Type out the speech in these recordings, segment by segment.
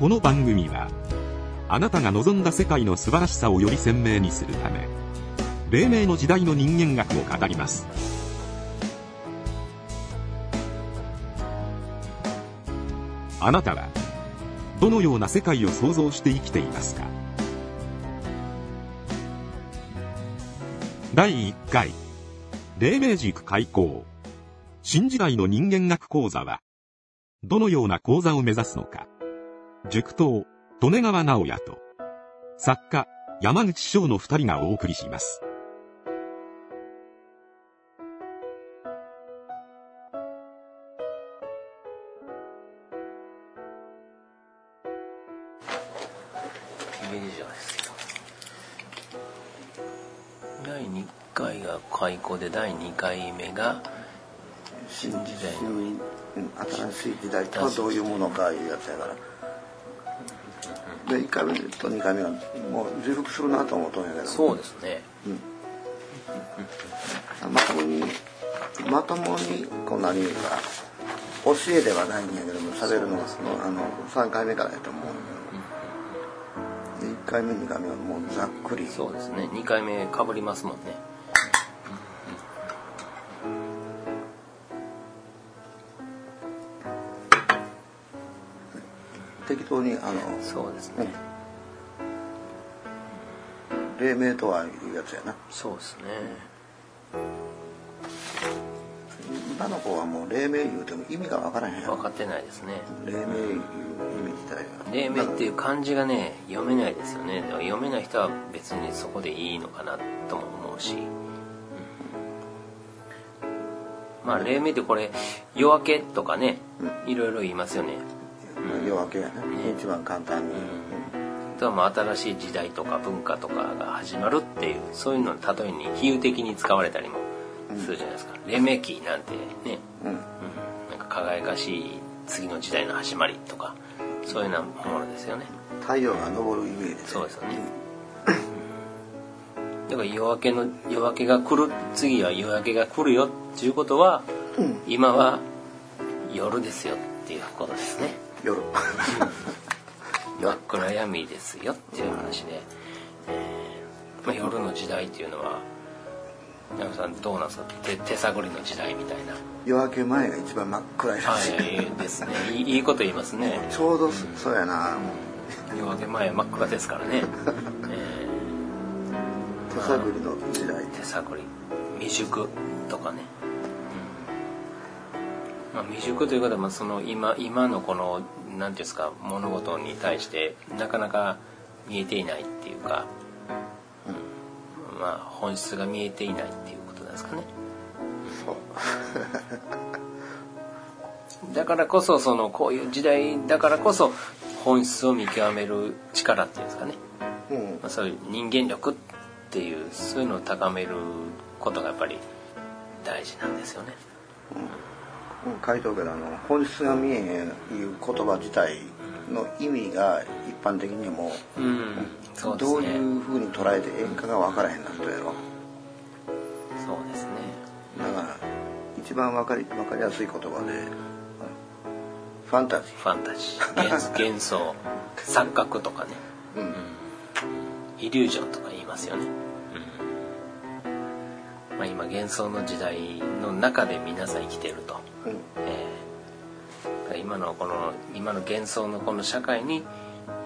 この番組はあなたが望んだ世界の素晴らしさをより鮮明にするため黎明の時代の人間学を語ります。あなたはどのような世界を想像して生きていますか？第1回黎明塾開講。新時代の人間学講座はどのような講座を目指すのか？塾頭利根川直也と作家山口翔の二人がお送りします。第2回が開校で第2回目が新時代新しい時代とはどういうものかいうやつやからで1回目と2回目はもう重複するなと思うとんやけど。そうですね。まともにまともにこう何言うか教えではないんやけども喋るのがそのあの3回目からやと思うで1回目2回目はもうざっくり。そうですね。2回目かぶりますもんね適当にあのそうですね。黎明とはいうやつやな。そうですね。今の子はもう黎明言うても意味がわからへん分かってないですね。黎明いう意味自体が。黎明っていう漢字がね読めないですよね。だから読めない人は別にそこでいいのかなとも思うし、うん。まあ黎明ってこれ夜明けとかねいろいろ言いますよね夜明けやね一番簡単に、あとはまあ新しい時代とか文化とかが始まるっていうそういうのの例えに比喩的に使われたりもするじゃないですか、黎明期なんてね、うん。うん、なんか輝かしい次の時代の始まりとかそういうようなものですよね。太陽が昇るイメージで。そうですよね。だから夜明けの夜明けが来る次は夜明けが来るよっていうことは、うん。今は夜ですよっていうことですね夜。真っ暗闇ですよっていう話で、えーまあ、夜の時代っていうのは山さんどうなんですか手手探りの時代みたいな。夜明け前が一番真っ暗いらしい、はいですね。いいこと言いますね。ちょうどそそうやな。夜明け前真っ暗ですからね、え手探りの時代。ー手探り。未熟とかね、うんまあ、未熟ということはまあその今今のこの何ていうんですか物事に対してなかなか見えていないっていうか、うんまあ本質が見えていないっていうことなんですかね。そう。だからこそそのこういう時代だからこそ本質を見極める力っていうんですかね、うん。まあ、そういう人間力っていうそういうのを高めることがやっぱり大事なんですよね。書いとくけどあの本質が見えへんいう言葉自体の意味が一般的にもうん、そうですどうね。いうふうに捉えてええんかが分からへんなとやろそうですね。だから一番分かり分かりやすい言葉でファンタジファンタジー、幻 幻想、錯覚とかね、ー、うんイリュージョンとか言いますよね。うん、まあ今幻想の時代の中で皆さん生きてると。うん。えー。今のこの今の幻想のこの社会に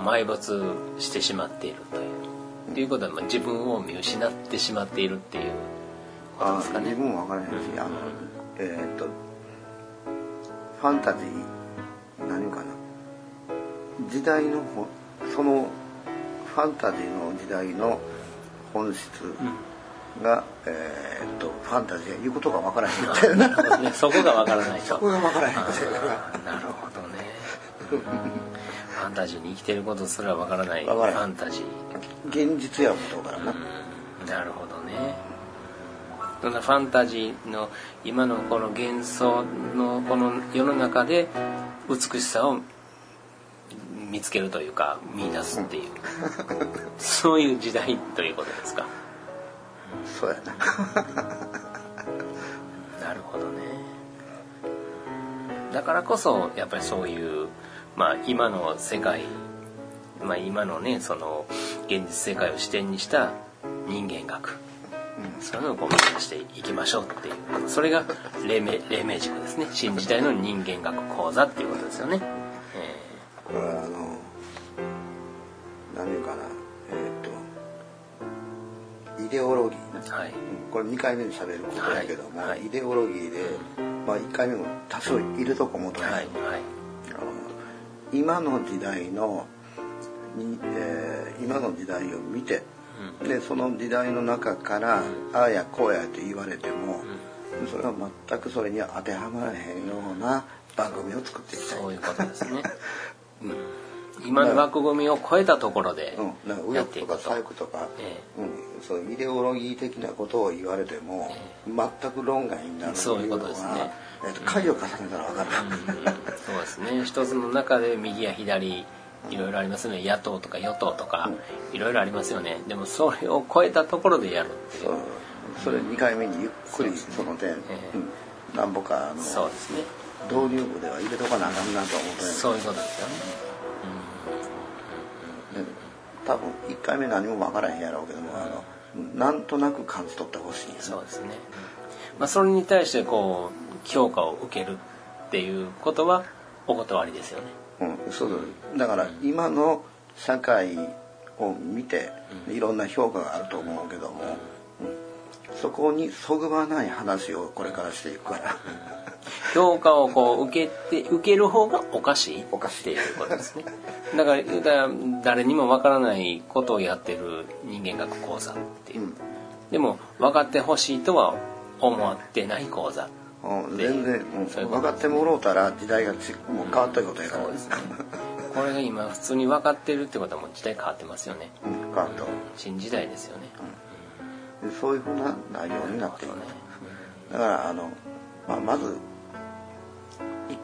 埋没してしまっているという。ということはまあ自分を見失ってしまっているっていう。ことあですかね。自分も分からへんしあのえーっとファンタジー何かな。時代のほそのファンタジーの時代の本質が、えーっとファンタジーいうことが分からへんみたいなね、そこがわからないと。そこが分からへんみたいななるほどね。ファンタジーに生きてることすらわからないファンタジー。現実や思うとからな、うんなるほどね。そんなファンタジーの今のこの幻想のこの世の中で美しさを見つけるというか見出すっていう、そういう時代ということですか。そうやな。なるほどね。だからこそやっぱりそういうまあ、今の世界、まあ、今のねその現実世界を視点にした人間学。そういうのをこう目指していきましょうっていう。それが黎明黎明塾ですね。新時代の人間学講座っていうことですよね。これはあの何言うかなデオロギーはい。うん。これ2回目に喋ることやけども、はい。はいイデオロギーで、まあ、1回目も多少いるとこもとはい今の時代のに、えー今の時代を見て、でその時代の中から、ああやこうやって言われても、それは全くそれには当てはまらへんような番組を作っていきたい。そういうことですね。うん今の枠組みを超えたところでやっ翼とかていくと。左翼とか、えうん、そうイデオロギー的なことを言われても、全く論外になるそういうことですね。えっと回を重ねたら分かる、そうですね。一つの中で右や左いろいろありますね。野党とか与党とかいろいろありますよね。でもそれを超えたところでやるっていそう。うそれ2回目にゆっくりその点、ええ。うん、なんぼかあのそうですね。導入部では入れとかなあかんなと思ってそういうことですよね。で多分1回目何も分からへんやろうけども、あのなんとなく感じ取ってほしいんやそうですね、まあ、それに対してこう評価を受けるっていうことはお断りですよね。うん、そうだだから今の社会を見ていろんな評価があると思うけども、うん。そこにそぐわない話をこれからしていくから、評価をこう受けて受ける方がおかしい。おかしい。ってい。うことですねだから誰にもわからないことをやってる人間学講座っていう、うん。でも分かってほしいとは思ってない講座う。ん、で全然、うんそういう分かってもろうたら時代がちもう変わったことやから。そうですね。これが今普通に分かってるってことはもう時代変わってますよね。うん、変わった。新時代ですよね、でそういうふうな内容になっているだからあの、まあ、まず一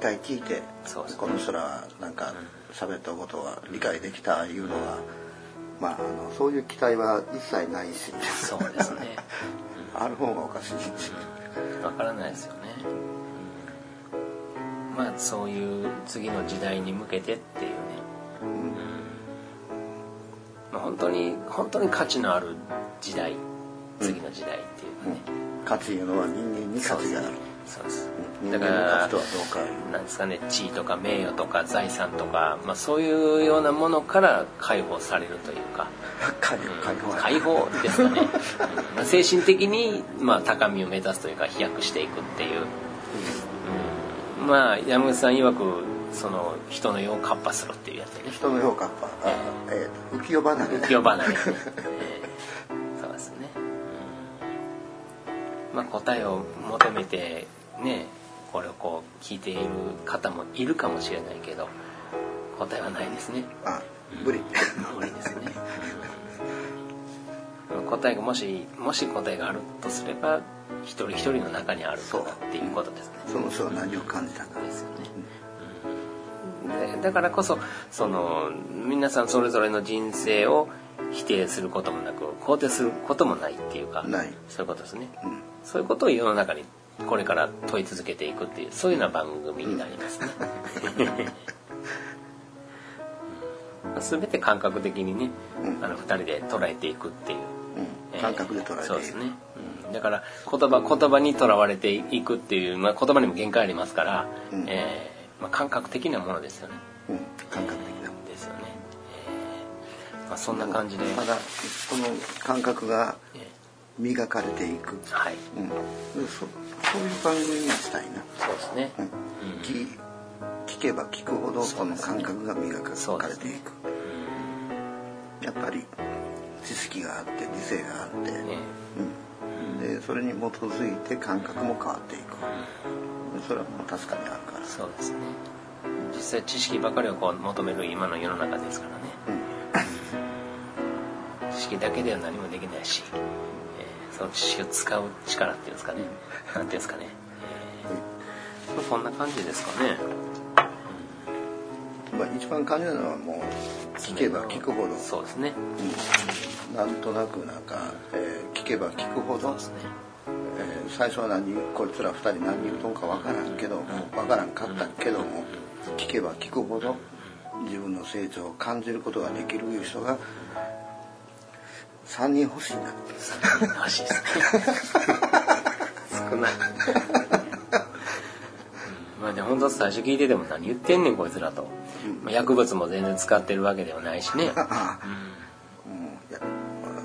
回聞いてそうですね。この人らはなんか喋ったことは理解できたいうのは、まあ、あのそういう期待は一切ないし。そうですね。ある方がおかしいし。分からないですよね。まあそういう次の時代に向けてっていうね、まあ、本当に本当に価値のある時代次の時代っていうかね、価値いうのは人間に価値があるそうです。人だからなんですかね地位とか名誉とか財産とか、まあ、そういうようなものから解放されるというか。解 解放。や解放ですかね。うん。精神的に、まあ、高みを目指すというか飛躍していくっていう、うん。まあ山口さん曰くその人の世をカッパするっていうやつでね。人の評価はあ、えーと浮世離れ。浮世離れ、えーそうですね、うん。まあ答えを求めてねこれをこう聞いている方もいるかもしれないけど答えはないですね。あ無理。無理ですね、うん。答えがもしもし答えがあるとすれば一人一人の中にあるからっていうことですね。その人は何を感じたかですよね、でだからこそその皆さんそれぞれの人生を否定することもなく肯定することもないっていうかそういうことですね、うん。そういうことを世の中にこれから問い続けていくっていうそういうような番組になりますね、うん。全て感覚的にね、うん。あの2人で捉えていくっていう。うん。感覚で捉えているそうですね、うん、だから言葉言葉にとらわれていくっていう、まあ、言葉にも限界ありますから、うん。えーまあ、感覚的なものですよね。うん。感覚的なもですよね、えーまあ、そんな感じで、のただその感覚がえ磨かれていく、ーはい。うん、でそそういう番組にしたいな、そうですね、うん。聞聞けば聞くほどその感覚が磨かれていく、やっぱり知識があって理性があって、ね。うん、でそれに基づいて感覚も変わっていく。それはもう確かにあるから。そうですね。実際知識ばかりをこう求める今の世の中ですからね。知識だけでは何もできないし、えーその知識を使う力っていうんですかね、なんていうんですかね、えーまあこんな感じですかね。まあ、一番感じるのはもう聞けば聞くほど、そうですね。うん。なんとなくなんか、えー聞けば聞くほど。ね。えー最初は何こいつら二人何言うとんかわからんけどもわからんかったけども聞けば聞くほど自分の成長を感じることができるいう人が3人欲しいな。欲しいです。ね少ない。まあ本当最初聞いてても何言ってんねんこいつらと、まあ、薬物も全然使ってるわけではないしね、うん。や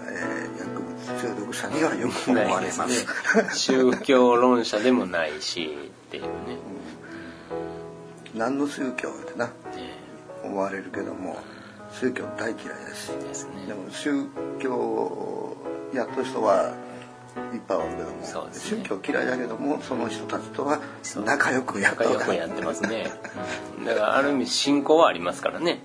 えー薬物中毒者にはよく思われます。ね宗教論者でもないしっていうね、何の宗教ってなね思われるけども宗教大嫌いだし。ですね。でも宗教をやってる人はいっぱいおるけども、ね。宗教嫌いだけどもその人たちとは仲良くやっとるから仲良くやってますね、う んだからある意味信仰はありますからね、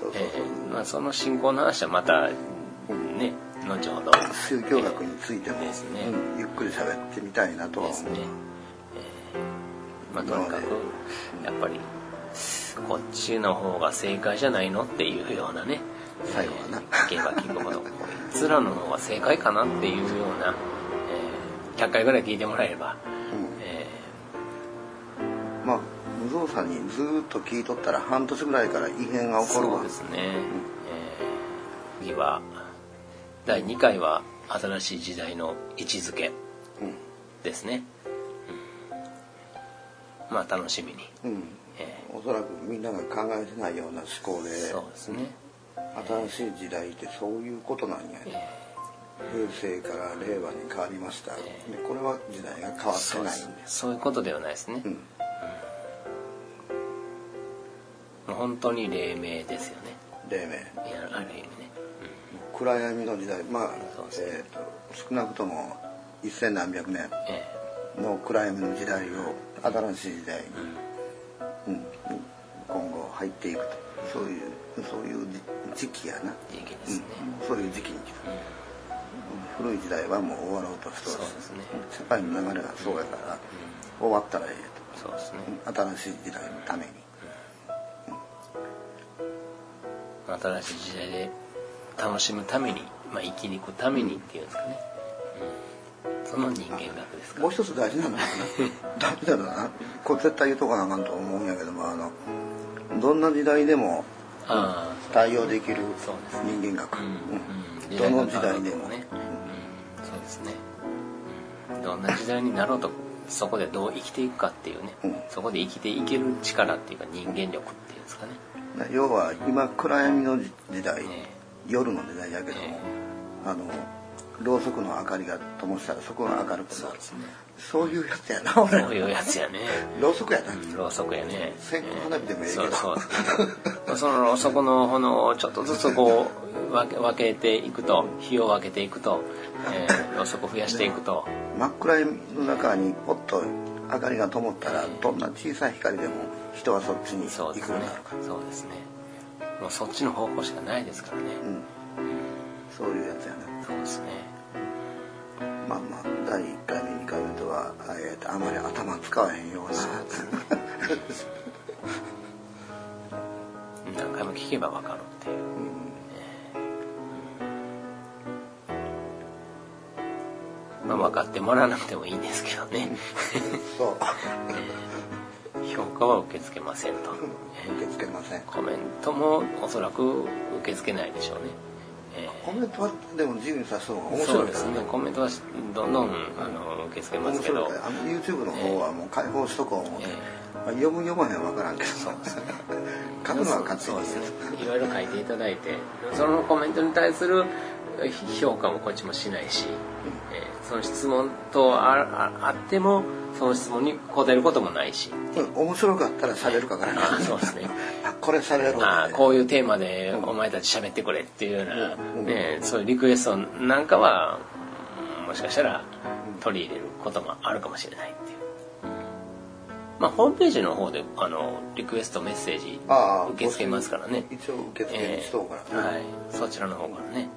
そうそうえーまあ、その信仰の話はまたね後ほど。宗教学についても、ですね。うんゆっくり喋ってみたいなとは思う。ですね、えーまあ、とにかくやっぱりこっちの方が正解じゃないのっていうようなね。最後はな。えー意見が聞くことこいつらの方が正解かなっていうような、えー100回ぐらい聞いてもらえれば、うん。えまあ無造作にずーっと聞いとったら半年ぐらいから異変がー起こるわ。そうですね、えー次は第2回は新しい時代の位置づけうん。ですね、うん。まあ楽しみに、うん。えおそらくみんなが考えてないような思考でーそうですね、新しい時代ってそういうことなんや、え平成から令和に変わりました、でこれは時代が変わーってないんです。そういうことではないですね、うん。本当に黎明ですよね。黎明。いやある意味ね、暗闇の時代。まあね。えー、と少なくとも一千何百年え。の暗闇の時代を新しい時代に、うん入っていくと。そういうそういう時時期やな、え時期ですね、うん、そういう時期に来た、古い時代はもう終わろうとしてそうですね。世界の流れがそうやから、終わったらええそうですね。と新しい時代のために。新しい時代で楽しむために、まあ、生きに行くためにっていうんですかね、うん、その人間学ですかもう一つ大事なのはな。大事なのはな。これ絶対言うとかなあかんと思うんやけどもあのどんな時代でもあ対応できる人間学、あ、うん。うん、どの時代でも。ね、うん、そうですね、うん、どんな時代になろうとそこでどう生きていくかっていうね、うん。そこで生きていける力っていうか人間力っていうんですかね。要は今暗闇の時代、え夜の時代やけども、あのろうそくの明かりが灯したらそこが明るくなる。そうですね。そういうやつやな俺。そういうやつやね。ろうそくやな、うんろうそくやね。線香花火でもええけど。そうそう。そのろうそくの炎をちょっとずつこう分け分けていくと火を分けていくと、えーろうそく増やしていくと。真っ暗闇の中にポッと明かりが灯ったらどんな小さい光でも人はそっちに行くよそうになるから。そうですね。もうそっちの方向しかないですからね、うん。そういうやつやな。そうですね第1回目2回目とは、えーとあまり頭使わへんような。何回も聞けば分かるっていう、まあ分かってもらわなくてもいいんですけどね。そう。評価は受け付けませんと、受け付けません。コメントもおそらく受け付けないでしょうね、えーコメントはでも自由にさすのが面そうです白いからね。コメントはどんどんあの受け付けます面けどあの YouTube の方はもう開放しとこう思って、えまあ読む読まへんわからんけど。書くのは勝手に。そうですねいろいろ書いていただいて。そのコメントに対する評価もこっちもしないし、えーその質問とあってもその質問に答えることもないし。うん面白かったら喋るかから。あそうですね。あこれ喋ろうあーこういうテーマでお前たち喋ってくれっていうような、ね、そういうリクエストなんかはうんもしかしたら取り入れることもあるかもしれないっていう。まあ、ホームページの方であのリクエストメッセージ受け付けますからね。一応受付にしとうから、はい、そちらの方からね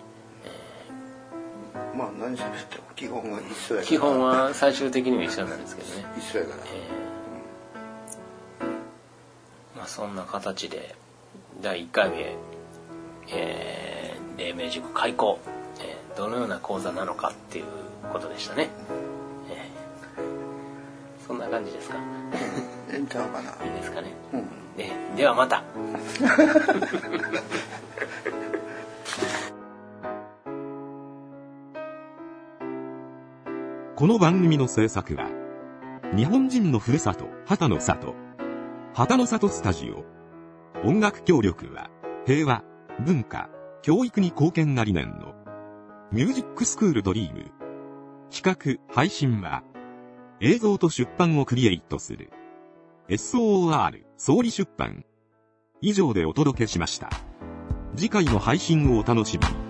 基本は一緒やから。基本は最終的には一緒なんですけどね、一緒やから、えーまあ、そんな形で第1回目、えー、黎明塾開講、えーどのような講座なのかっていうことでしたね、えーそんな感じですか？ええんちゃうかな。いいですかね、うん。ねではまた この番組の制作は、日本人のふるさと、旗の里、旗の里スタジオ。音楽協力は、平和、文化、教育に貢献が理念の、ミュージックスクールドリーム。企画、配信は、映像と出版をクリエイトする、SOR、総理出版。以上でお届けしました。次回の配信をお楽しみに。